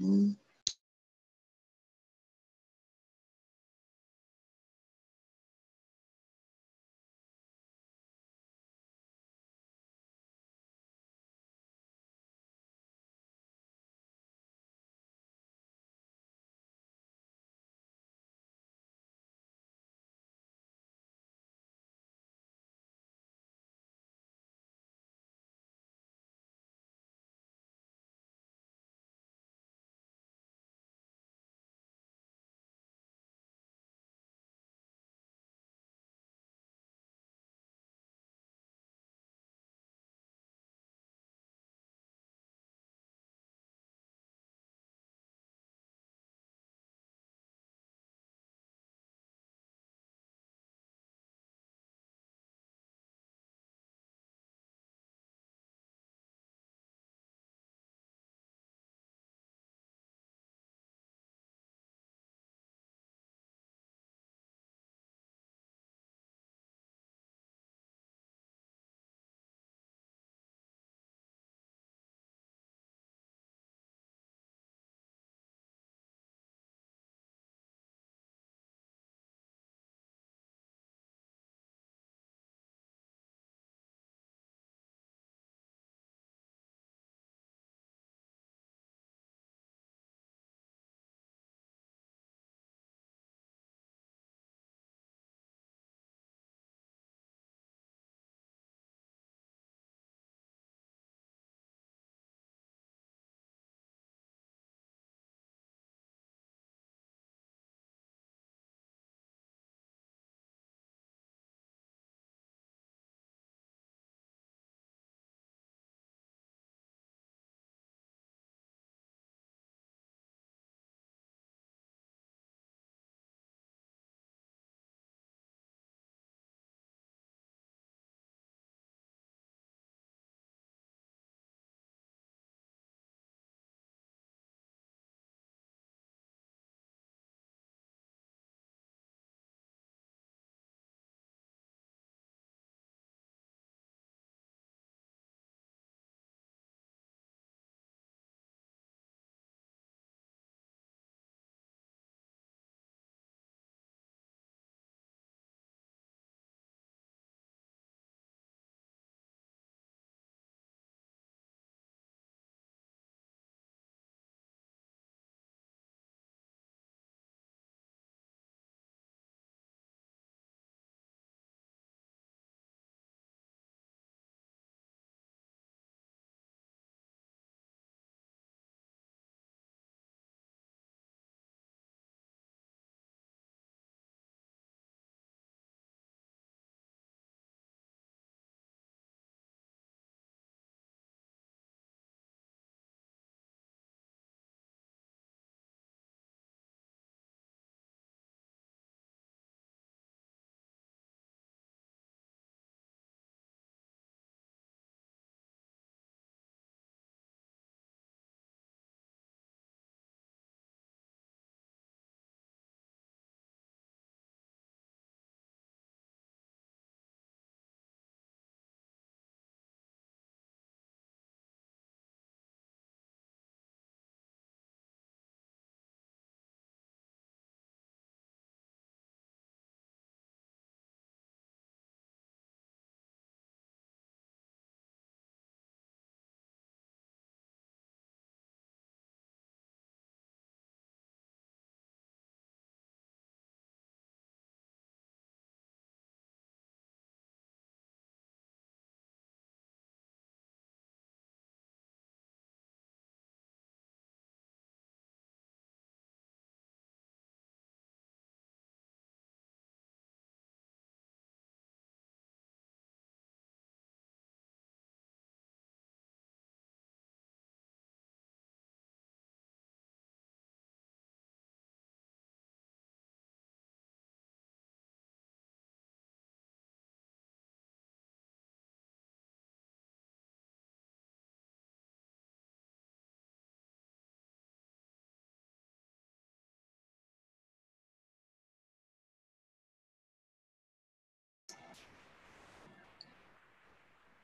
Mm-hmm.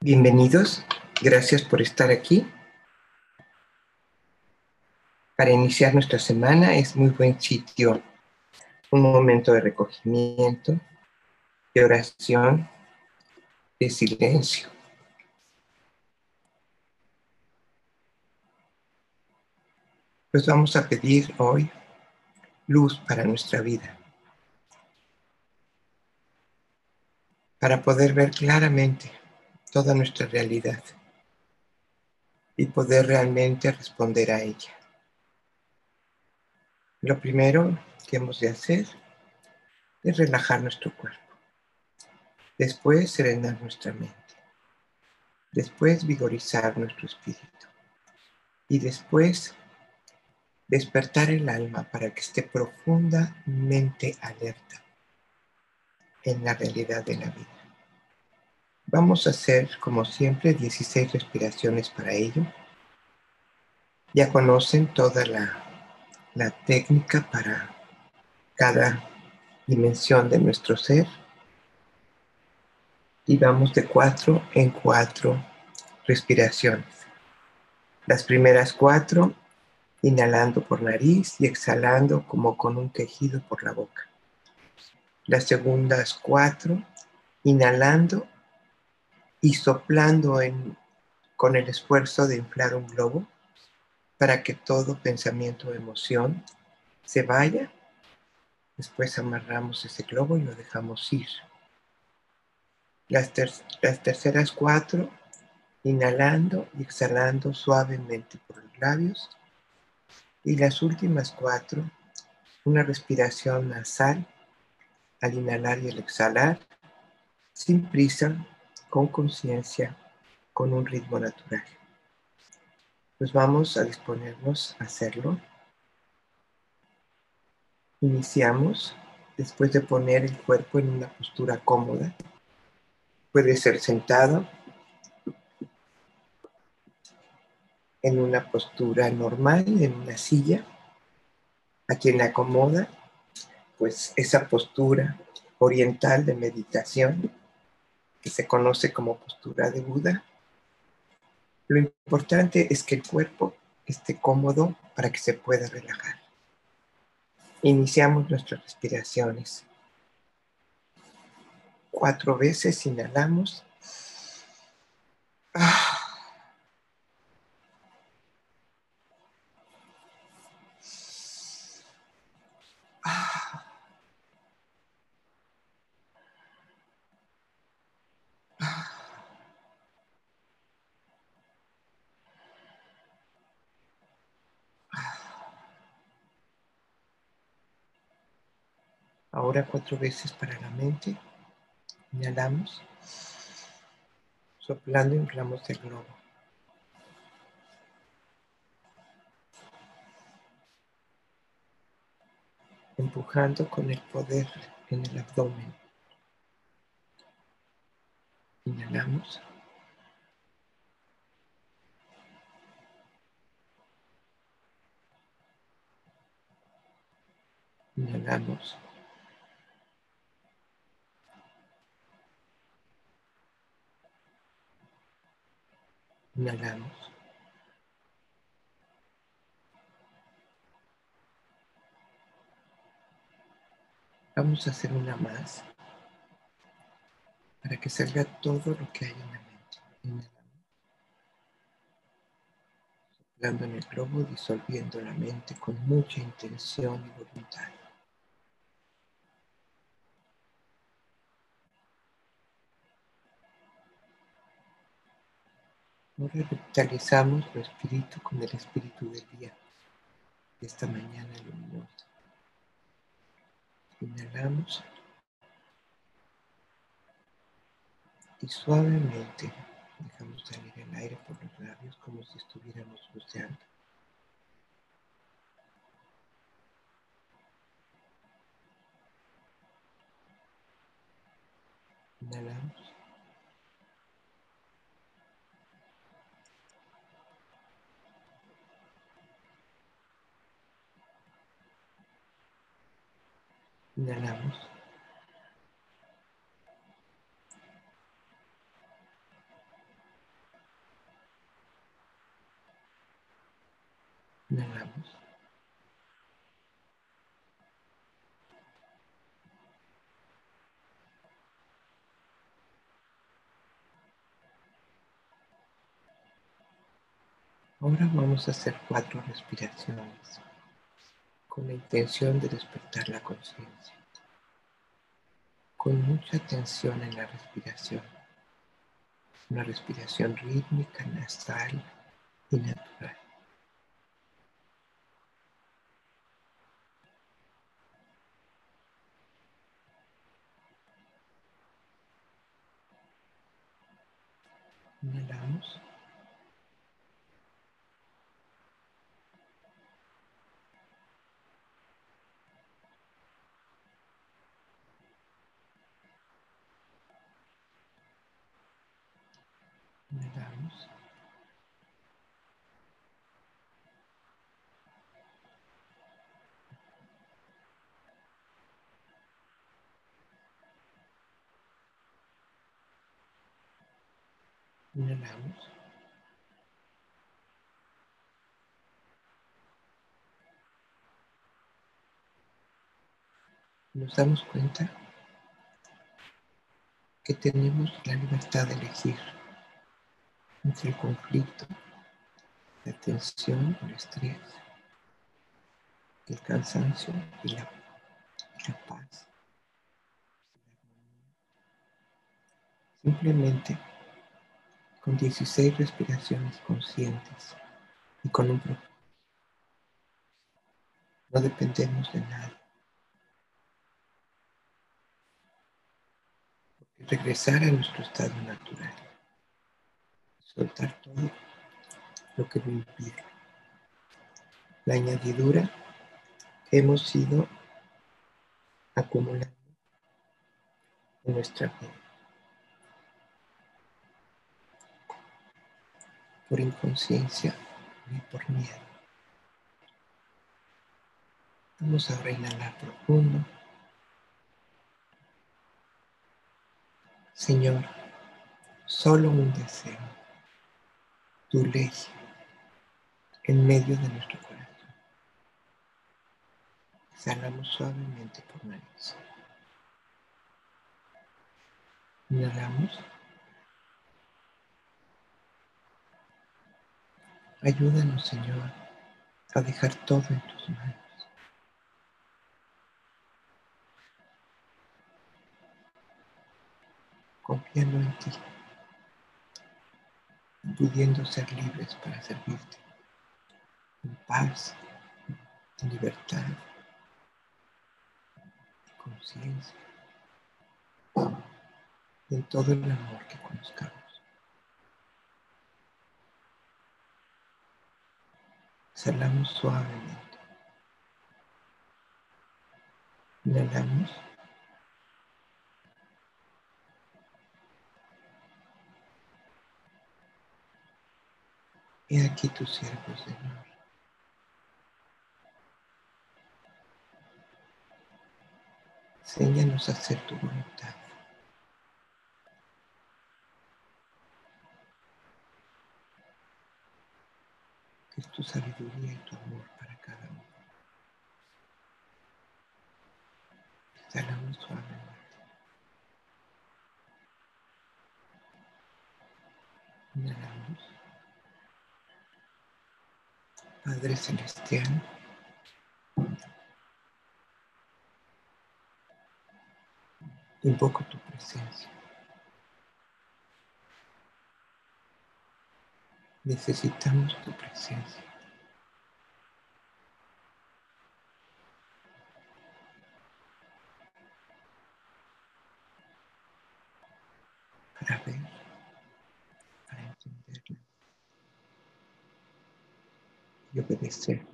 Bienvenidos, gracias por estar aquí. Para iniciar nuestra semana es muy buen sitio, un momento de recogimiento, de oración, de silencio. Pues vamos a pedir hoy luz para nuestra vida, para poder ver claramente toda nuestra realidad y poder realmente responder a ella. Lo primero que hemos de hacer es relajar nuestro cuerpo. Después serenar nuestra mente. Después vigorizar nuestro espíritu. Y después despertar el alma para que esté profundamente alerta en la realidad de la vida. Vamos a hacer, como siempre, 16 respiraciones para ello. Ya conocen toda la la técnica para cada dimensión de nuestro ser. Y vamos de cuatro en cuatro respiraciones. Las primeras cuatro, inhalando por nariz y exhalando como con un quejido por la boca. Las segundas cuatro, inhalando y soplando con el esfuerzo de inflar un globo para que todo pensamiento o emoción se vaya. Después amarramos ese globo y lo dejamos ir. Las, las terceras cuatro, inhalando y exhalando suavemente por los labios. Y las últimas cuatro, una respiración nasal al inhalar y al exhalar, sin prisa, con conciencia, con un ritmo natural. Pues vamos a disponernos a hacerlo. Iniciamos después de poner el cuerpo en una postura cómoda. Puede ser sentado, en una postura normal, en una silla. A quien le acomoda, pues esa postura oriental de meditación, que se conoce como postura de Buda, lo importante es que el cuerpo esté cómodo para que se pueda relajar. Iniciamos nuestras respiraciones. Cuatro veces inhalamos. Ah. Ahora cuatro veces para la mente. Inhalamos. Soplando inflamos el globo. Empujando con el poder en el abdomen. Inhalamos. Inhalamos. Inhalamos. Vamos a hacer una más para que salga todo lo que hay en la mente. Inhalamos. Soplando en el globo, disolviendo la mente con mucha intención y voluntad. Ahora revitalizamos nuestro espíritu con el espíritu del día, de esta mañana luminosa. Inhalamos y suavemente dejamos salir el aire por los labios como si estuviéramos buceando. Inhalamos. Inhalamos. Inhalamos. Ahora vamos a hacer cuatro respiraciones con la intención de despertar la conciencia, con mucha atención en la respiración, una respiración rítmica, nasal y natural. Inhalamos. Nos damos cuenta que tenemos la libertad de elegir entre el conflicto, la tensión, el estrés, el cansancio y y la paz. Simplemente con 16 respiraciones conscientes y con un propósito. No dependemos de nada. Porque regresar a nuestro estado natural. Soltar todo lo que me impide. La añadidura que hemos ido acumulando en nuestra vida. Por inconsciencia ni por miedo. Vamos a inhalar profundo. Señor, solo un deseo, tu ley, en medio de nuestro corazón. Exhalamos suavemente por nariz. Inhalamos. Ayúdanos, Señor, a dejar todo en tus manos. Confiando en ti, pudiendo ser libres para servirte, en paz, en libertad, en conciencia, en todo el amor que conozcamos. Exhalamos suavemente. Inhalamos. He aquí tu siervo, Señor. Enséñanos a hacer tu voluntad. Que es tu sabiduría y tu amor para cada uno. Exhalamos suavemente. Inhalamos. Padre Celestial, invoco tu presencia. Necesitamos tu presencia. Para ver, para entenderla y obedecer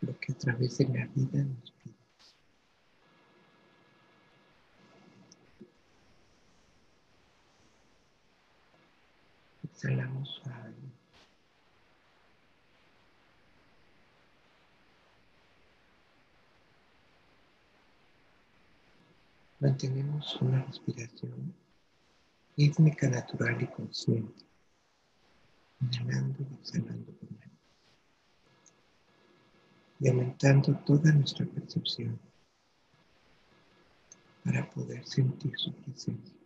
lo que a través de la vida nos pide. Exhalamos suave. Mantenemos una respiración rítmica, natural y consciente, inhalando y exhalando por nariz, y aumentando toda nuestra percepción para poder sentir su presencia.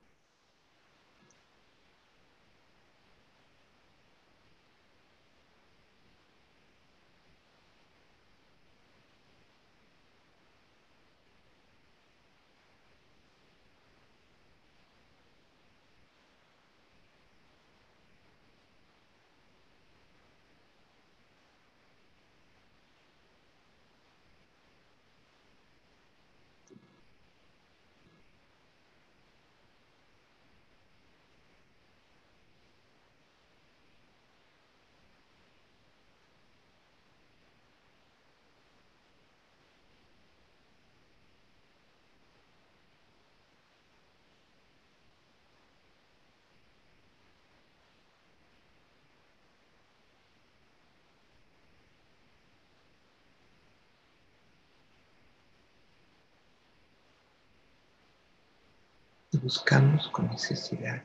Buscamos con necesidad,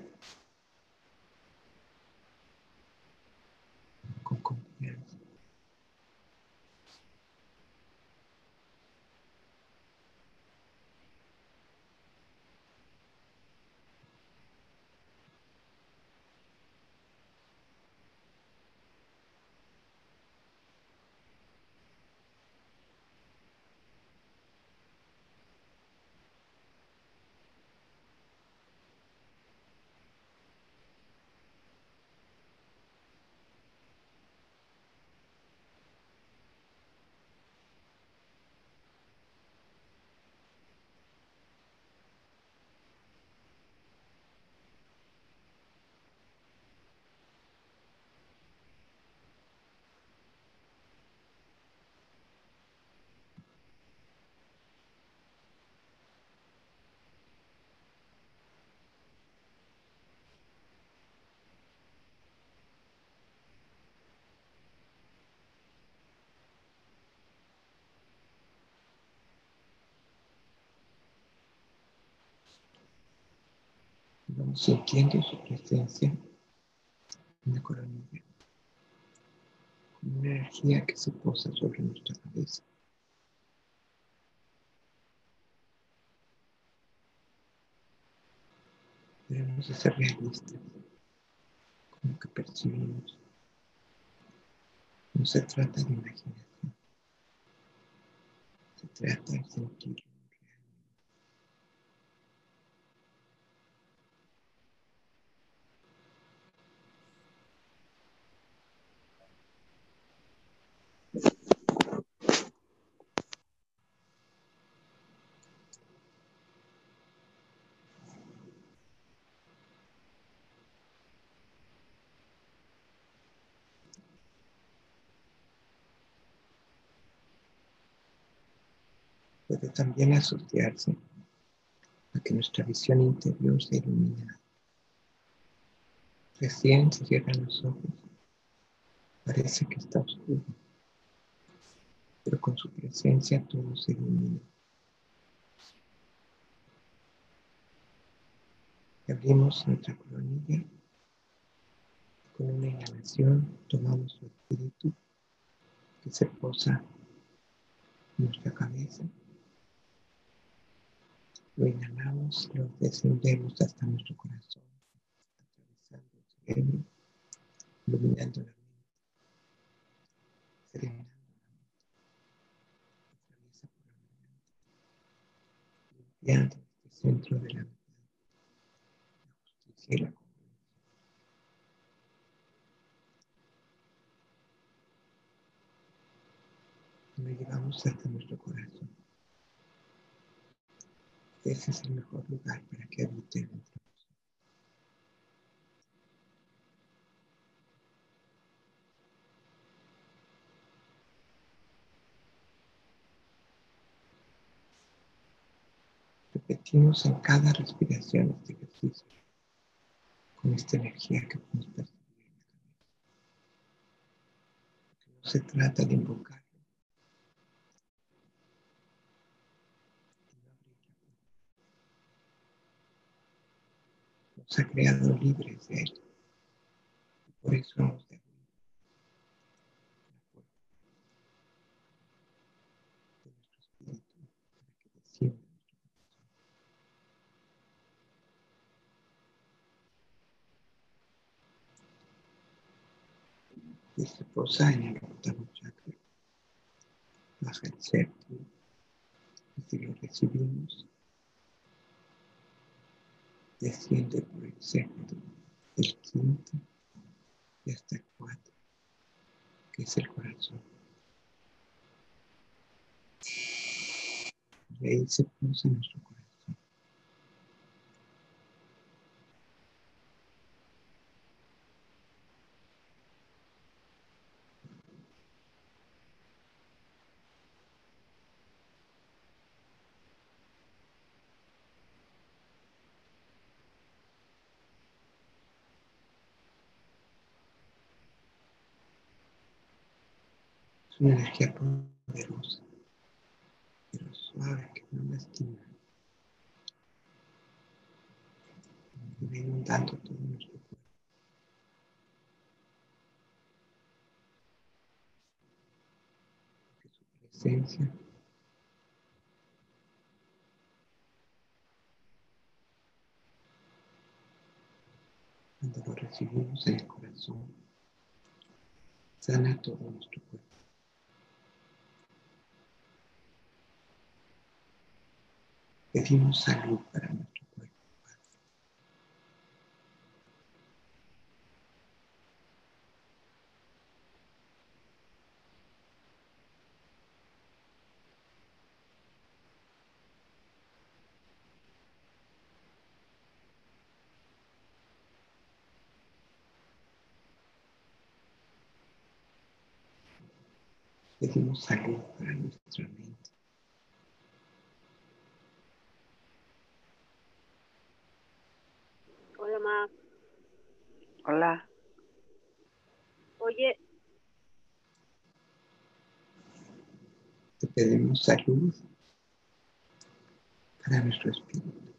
confianza. Vamos sintiendo su presencia en la coronilla, una energía que se posa sobre nuestra cabeza. Debemos de ser realistas con que percibimos. No se trata de imaginación, se trata de sentirlo. Puede también asociarse a que nuestra visión interior se ilumina. Recién se cierran los ojos, parece que está oscuro, pero con su presencia todo se ilumina. abrimos nuestra coronilla. Con una inhalación tomamos su espíritu que se posa en nuestra cabeza. Lo inhalamos, lo descendemos hasta nuestro corazón, atravesando el cerebro, iluminando la mente, serenando la mente, atraviesa por la mente, limpiando este centro de la mente, la justicia y la. Lo llevamos hasta nuestro corazón. Ese es el mejor lugar para que habite nuestro Repetimos en cada respiración este ejercicio con esta energía que podemos percibir no se trata de invocarlo, nos ha creado libres de él. Por eso corazón. Y se posa en el octavo chakra, el séptimo, y si desciende por el sexto, el quinto y hasta el cuatro, que es el corazón. Y ahí se posa nuestro corazón. Es una energía poderosa, pero suave que no lastima. y va inundando todo nuestro cuerpo. Que su presencia cuando lo recibimos en el corazón, sana todo nuestro cuerpo. Pedimos salud para nuestro cuerpo. Pedimos salud para nuestra mente. Hola, ma. Hola. Oye, Te pedimos salud para nuestro espíritu.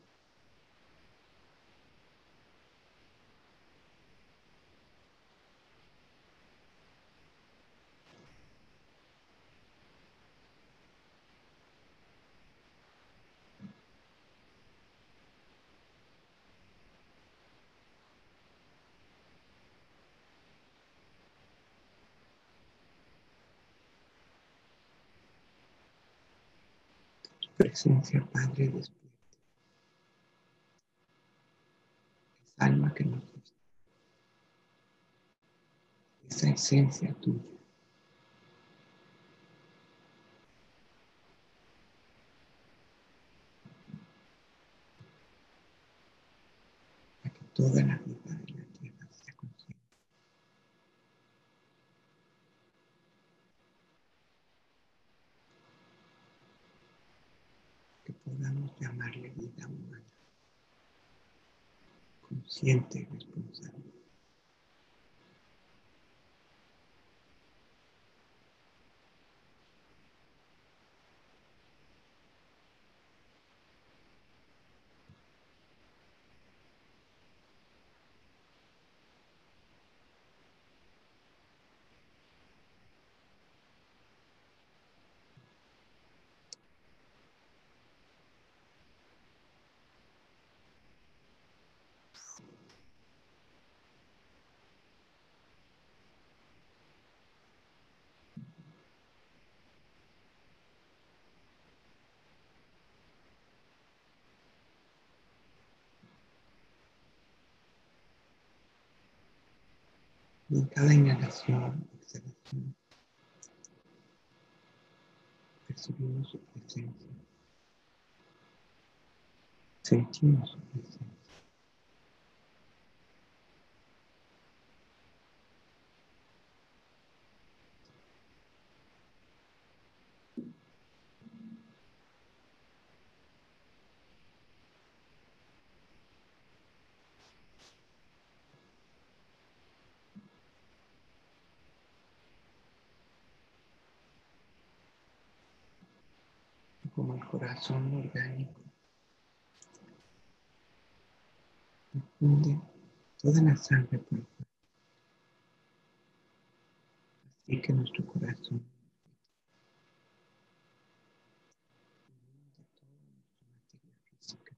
Tu presencia, Padre, despierta. Esa alma que nos diste. Esa esencia tuya. Para que toda la vida de la tierra sea consciente. Que podamos llamarle vida humana. Consciente y responsable. En cada inhalación, exhalación, percibimos su presencia. Sentimos su presencia. como el corazón orgánico. Infunde toda la sangre por. Así que nuestro corazón inunde toda nuestra materia física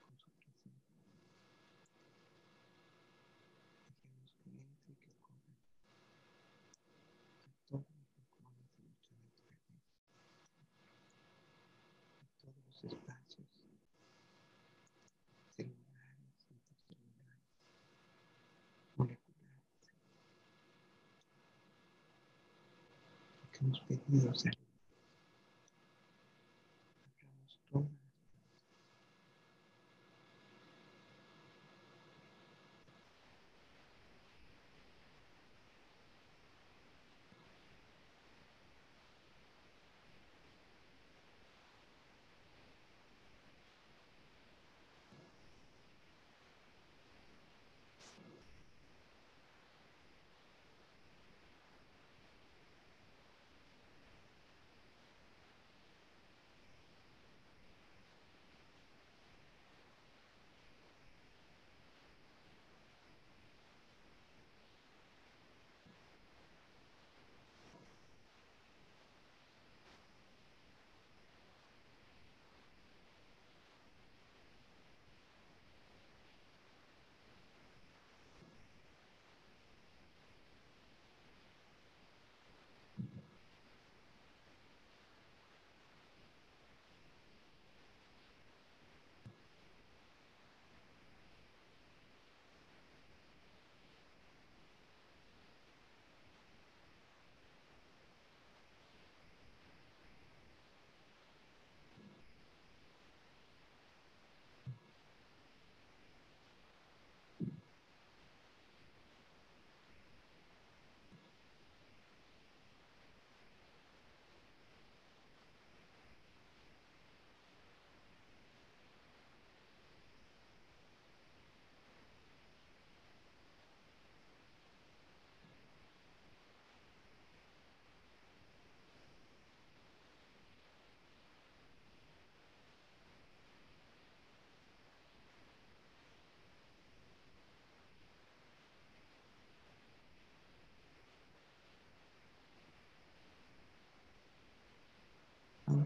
con su presencia. Dejemos que entre y que corra a todos los rincones de nuestra naturaleza. todos los espacios celulares, intercelulares, moleculares. Que pedido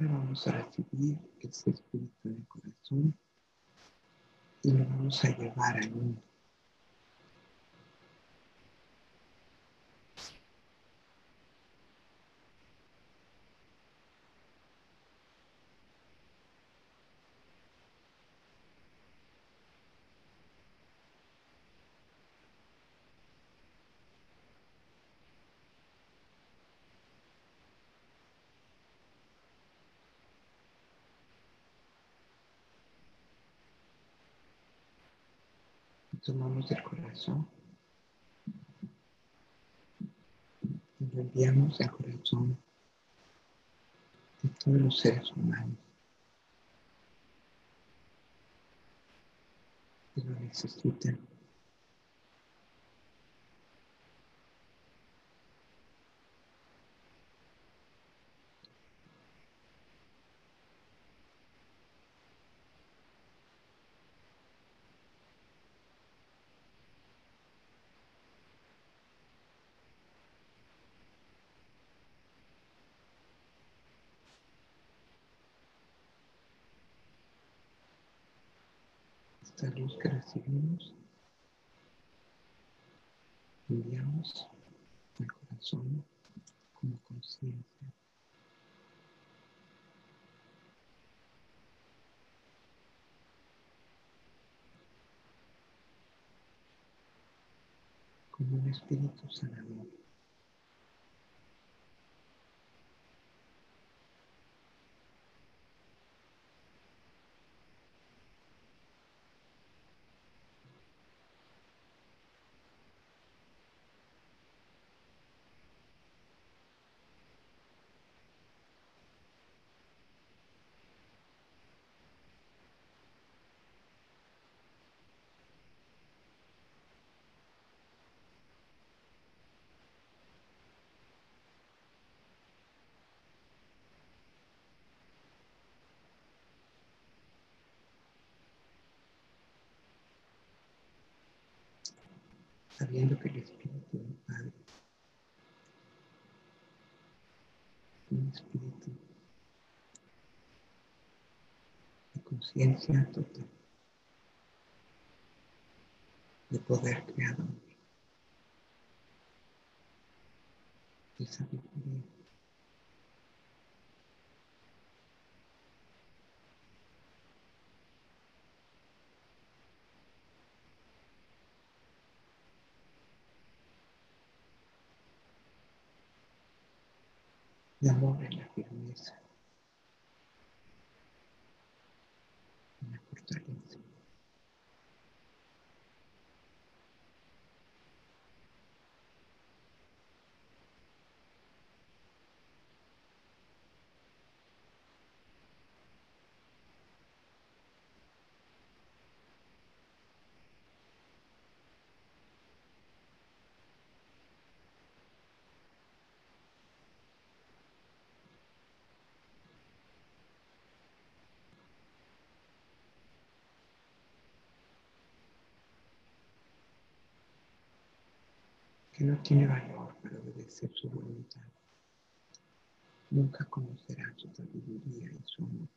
Vamos a recibir ese espíritu el corazón y lo vamos a llevar al mundo. Tomamos el corazón y enviamos al corazón de todos los seres humanos que lo necesitan. Esta luz que recibimos, enviamos al corazón como conciencia. como un espíritu sanador. Sabiendo que el Espíritu del Padre un espíritu de conciencia total, de poder creador, de sabiduría. De amor en la firmeza, en la fortaleza. Que no tiene valor para obedecer su voluntad. Nunca conocerá su sabiduría y su amor.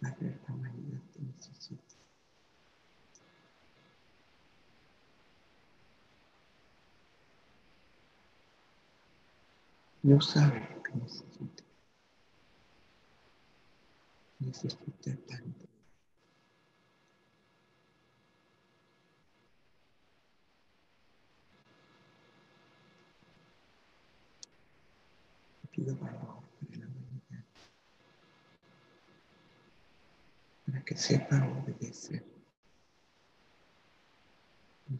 Padre, la humanidad te necesita. No sabe lo que necesita. Necesita tanto. Pido valor para la humanidad. Para que sepa obedecer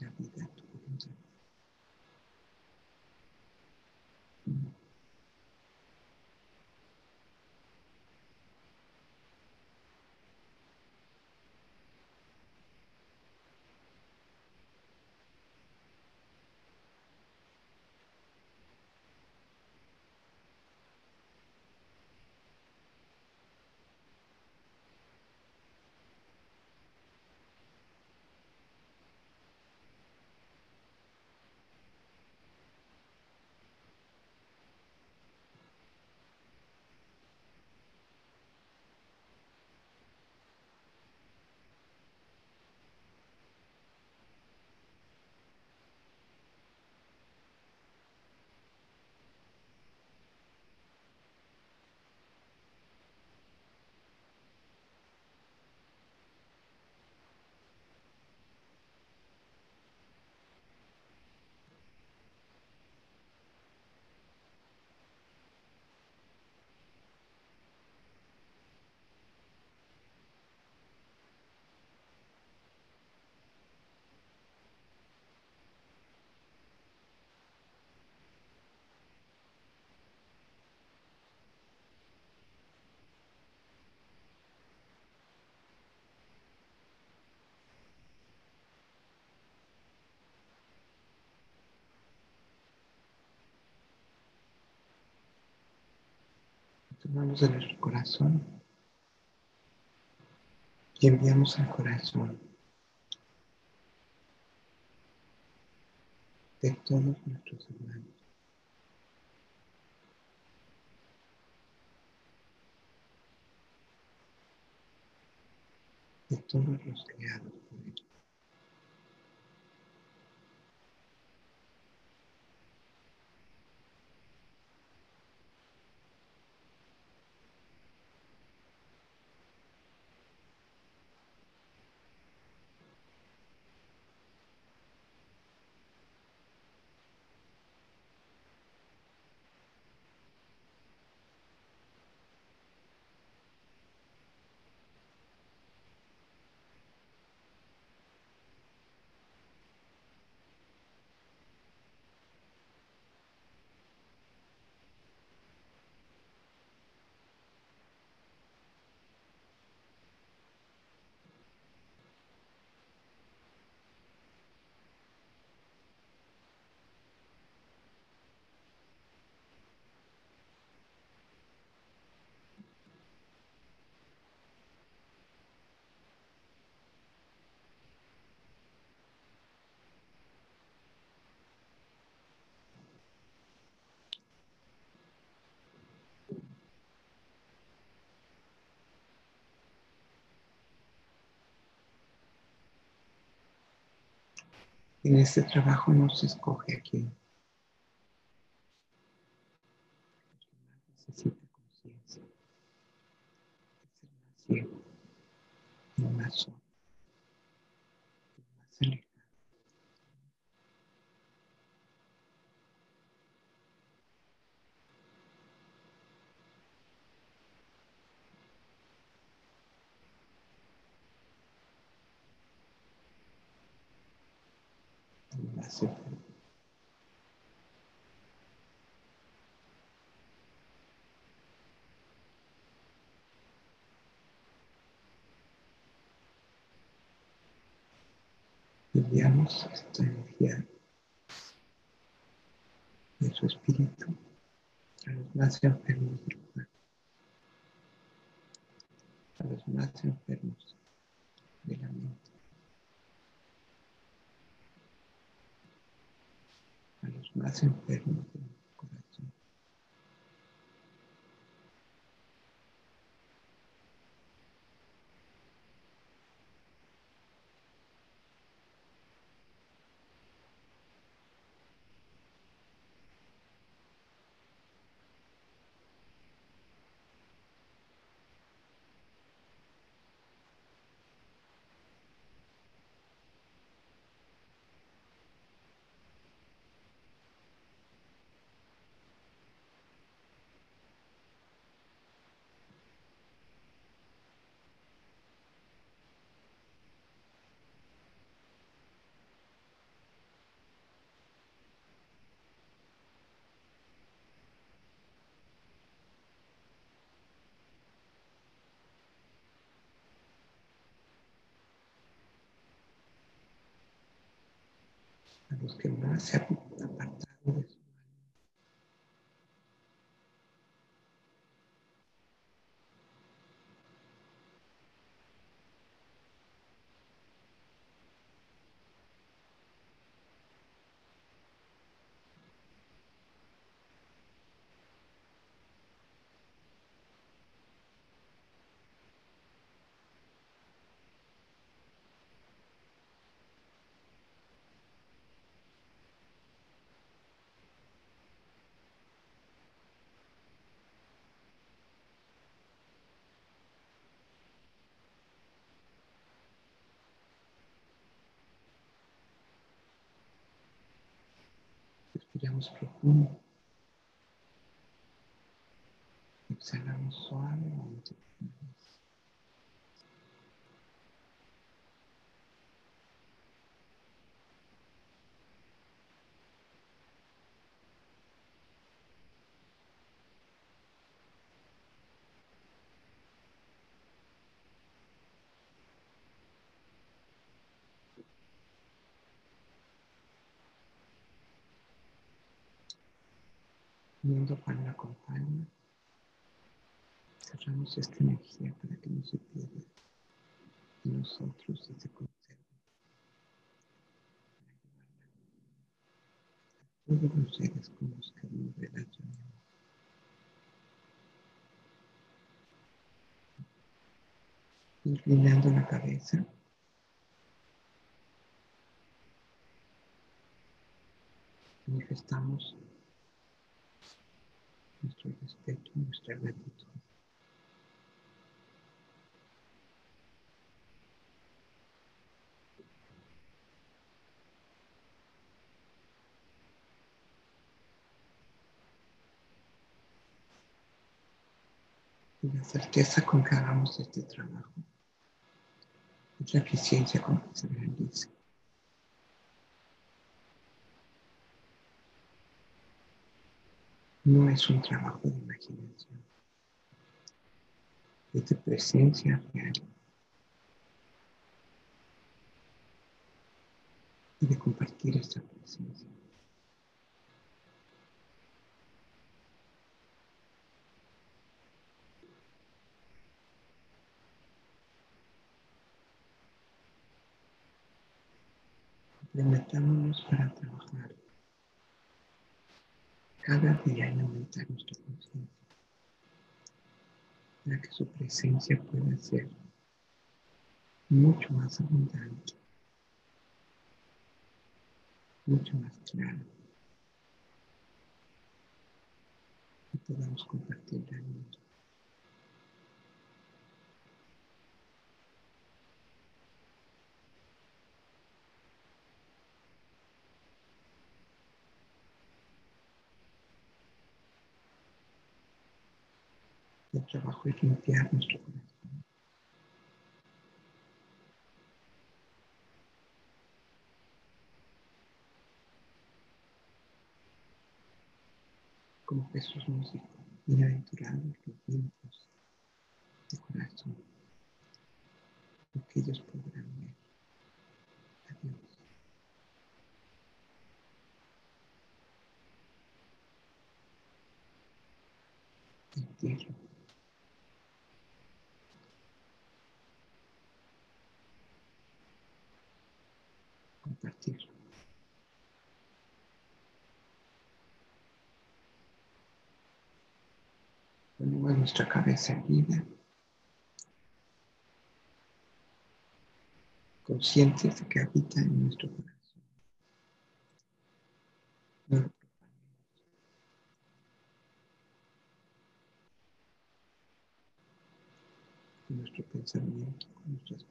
la vida a tu voluntad. Tomamos de nuestro corazón y enviamos al corazón de todos nuestros hermanos. de todos los creados por él. En este trabajo no se escoge a quién. necesita conciencia. Es el más ciego, el más solo, el más alejado. Enfermo. enviamos esta energía de su espíritu a los más enfermos del a los más enfermos de la mente, a los más enfermos del corazón. A los que más se han apartado de su Respiramos profundo. Exhalamos suavemente. Uniendo palma con palma. Cerramos esta energía para que no se pierda en nosotros y se conserve. Todos los seres con los que nos relacionamos. Inclinando la cabeza. Manifestamos nuestro respeto, nuestra gratitud. Y la certeza con que hagamos este trabajo es la eficiencia con que se realiza. No es un trabajo de imaginación, es de presencia real y de compartir esta presencia. Para trabajar cada día en aumentar nuestra conciencia, para que su presencia pueda ser mucho más abundante, mucho más clara, y podamos compartirla al mundo. El trabajo es limpiar nuestro corazón. Como Jesús nos dijo, bienaventurados los limpios de corazón, porque ellos podrán ver a Dios. Compartir. Ponemos nuestra cabeza erguida, conscientes de que habita en nuestro corazón. Nuestro pensamiento, nuestras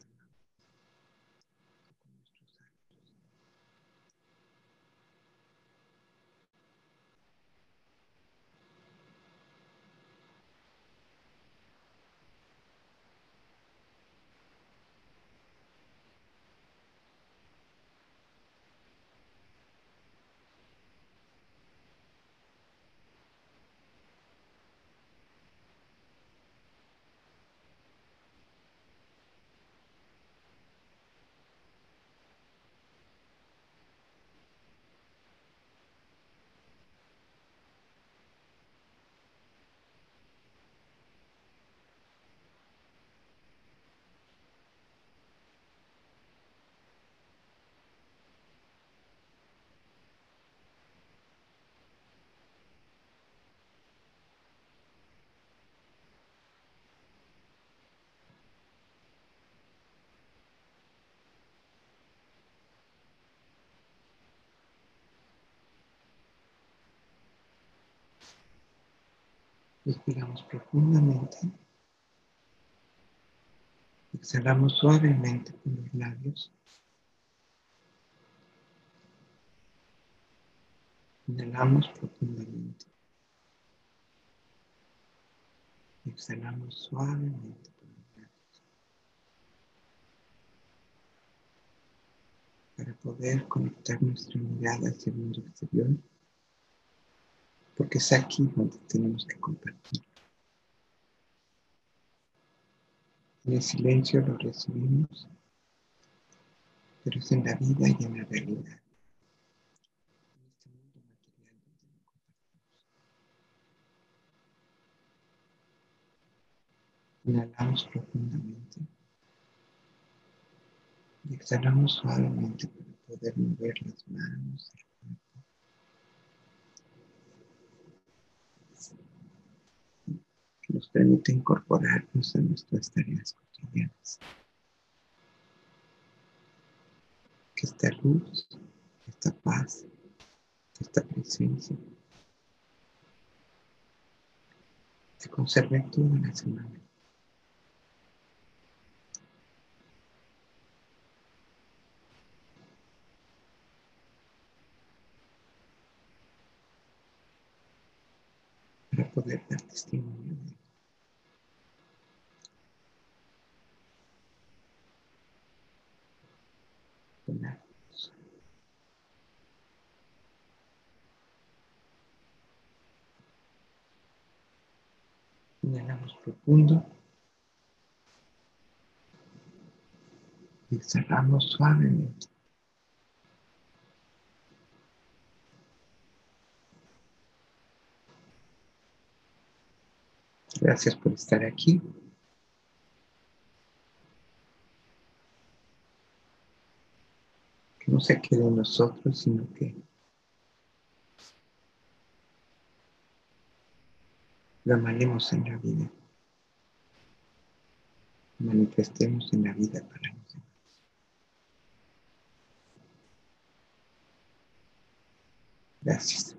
Respiramos profundamente. Exhalamos suavemente por los labios. Inhalamos profundamente. Exhalamos suavemente por los labios. Para poder conectar nuestra mirada hacia el mundo exterior porque es aquí donde tenemos que compartir. En el silencio lo recibimos, pero es en la vida y en la realidad. Inhalamos profundamente y exhalamos suavemente para poder mover las manos, el cuerpo, que permite incorporarnos a nuestras tareas cotidianas. Que esta luz, esta paz, esta presencia se conserve toda la semana. para poder dar testimonio de Hola. Profundo. Y exhalamos suavemente. Gracias por estar aquí. Que no se quede en nosotros, sino que lo amalemos en la vida. Manifestemos en la vida para los demás. Gracias.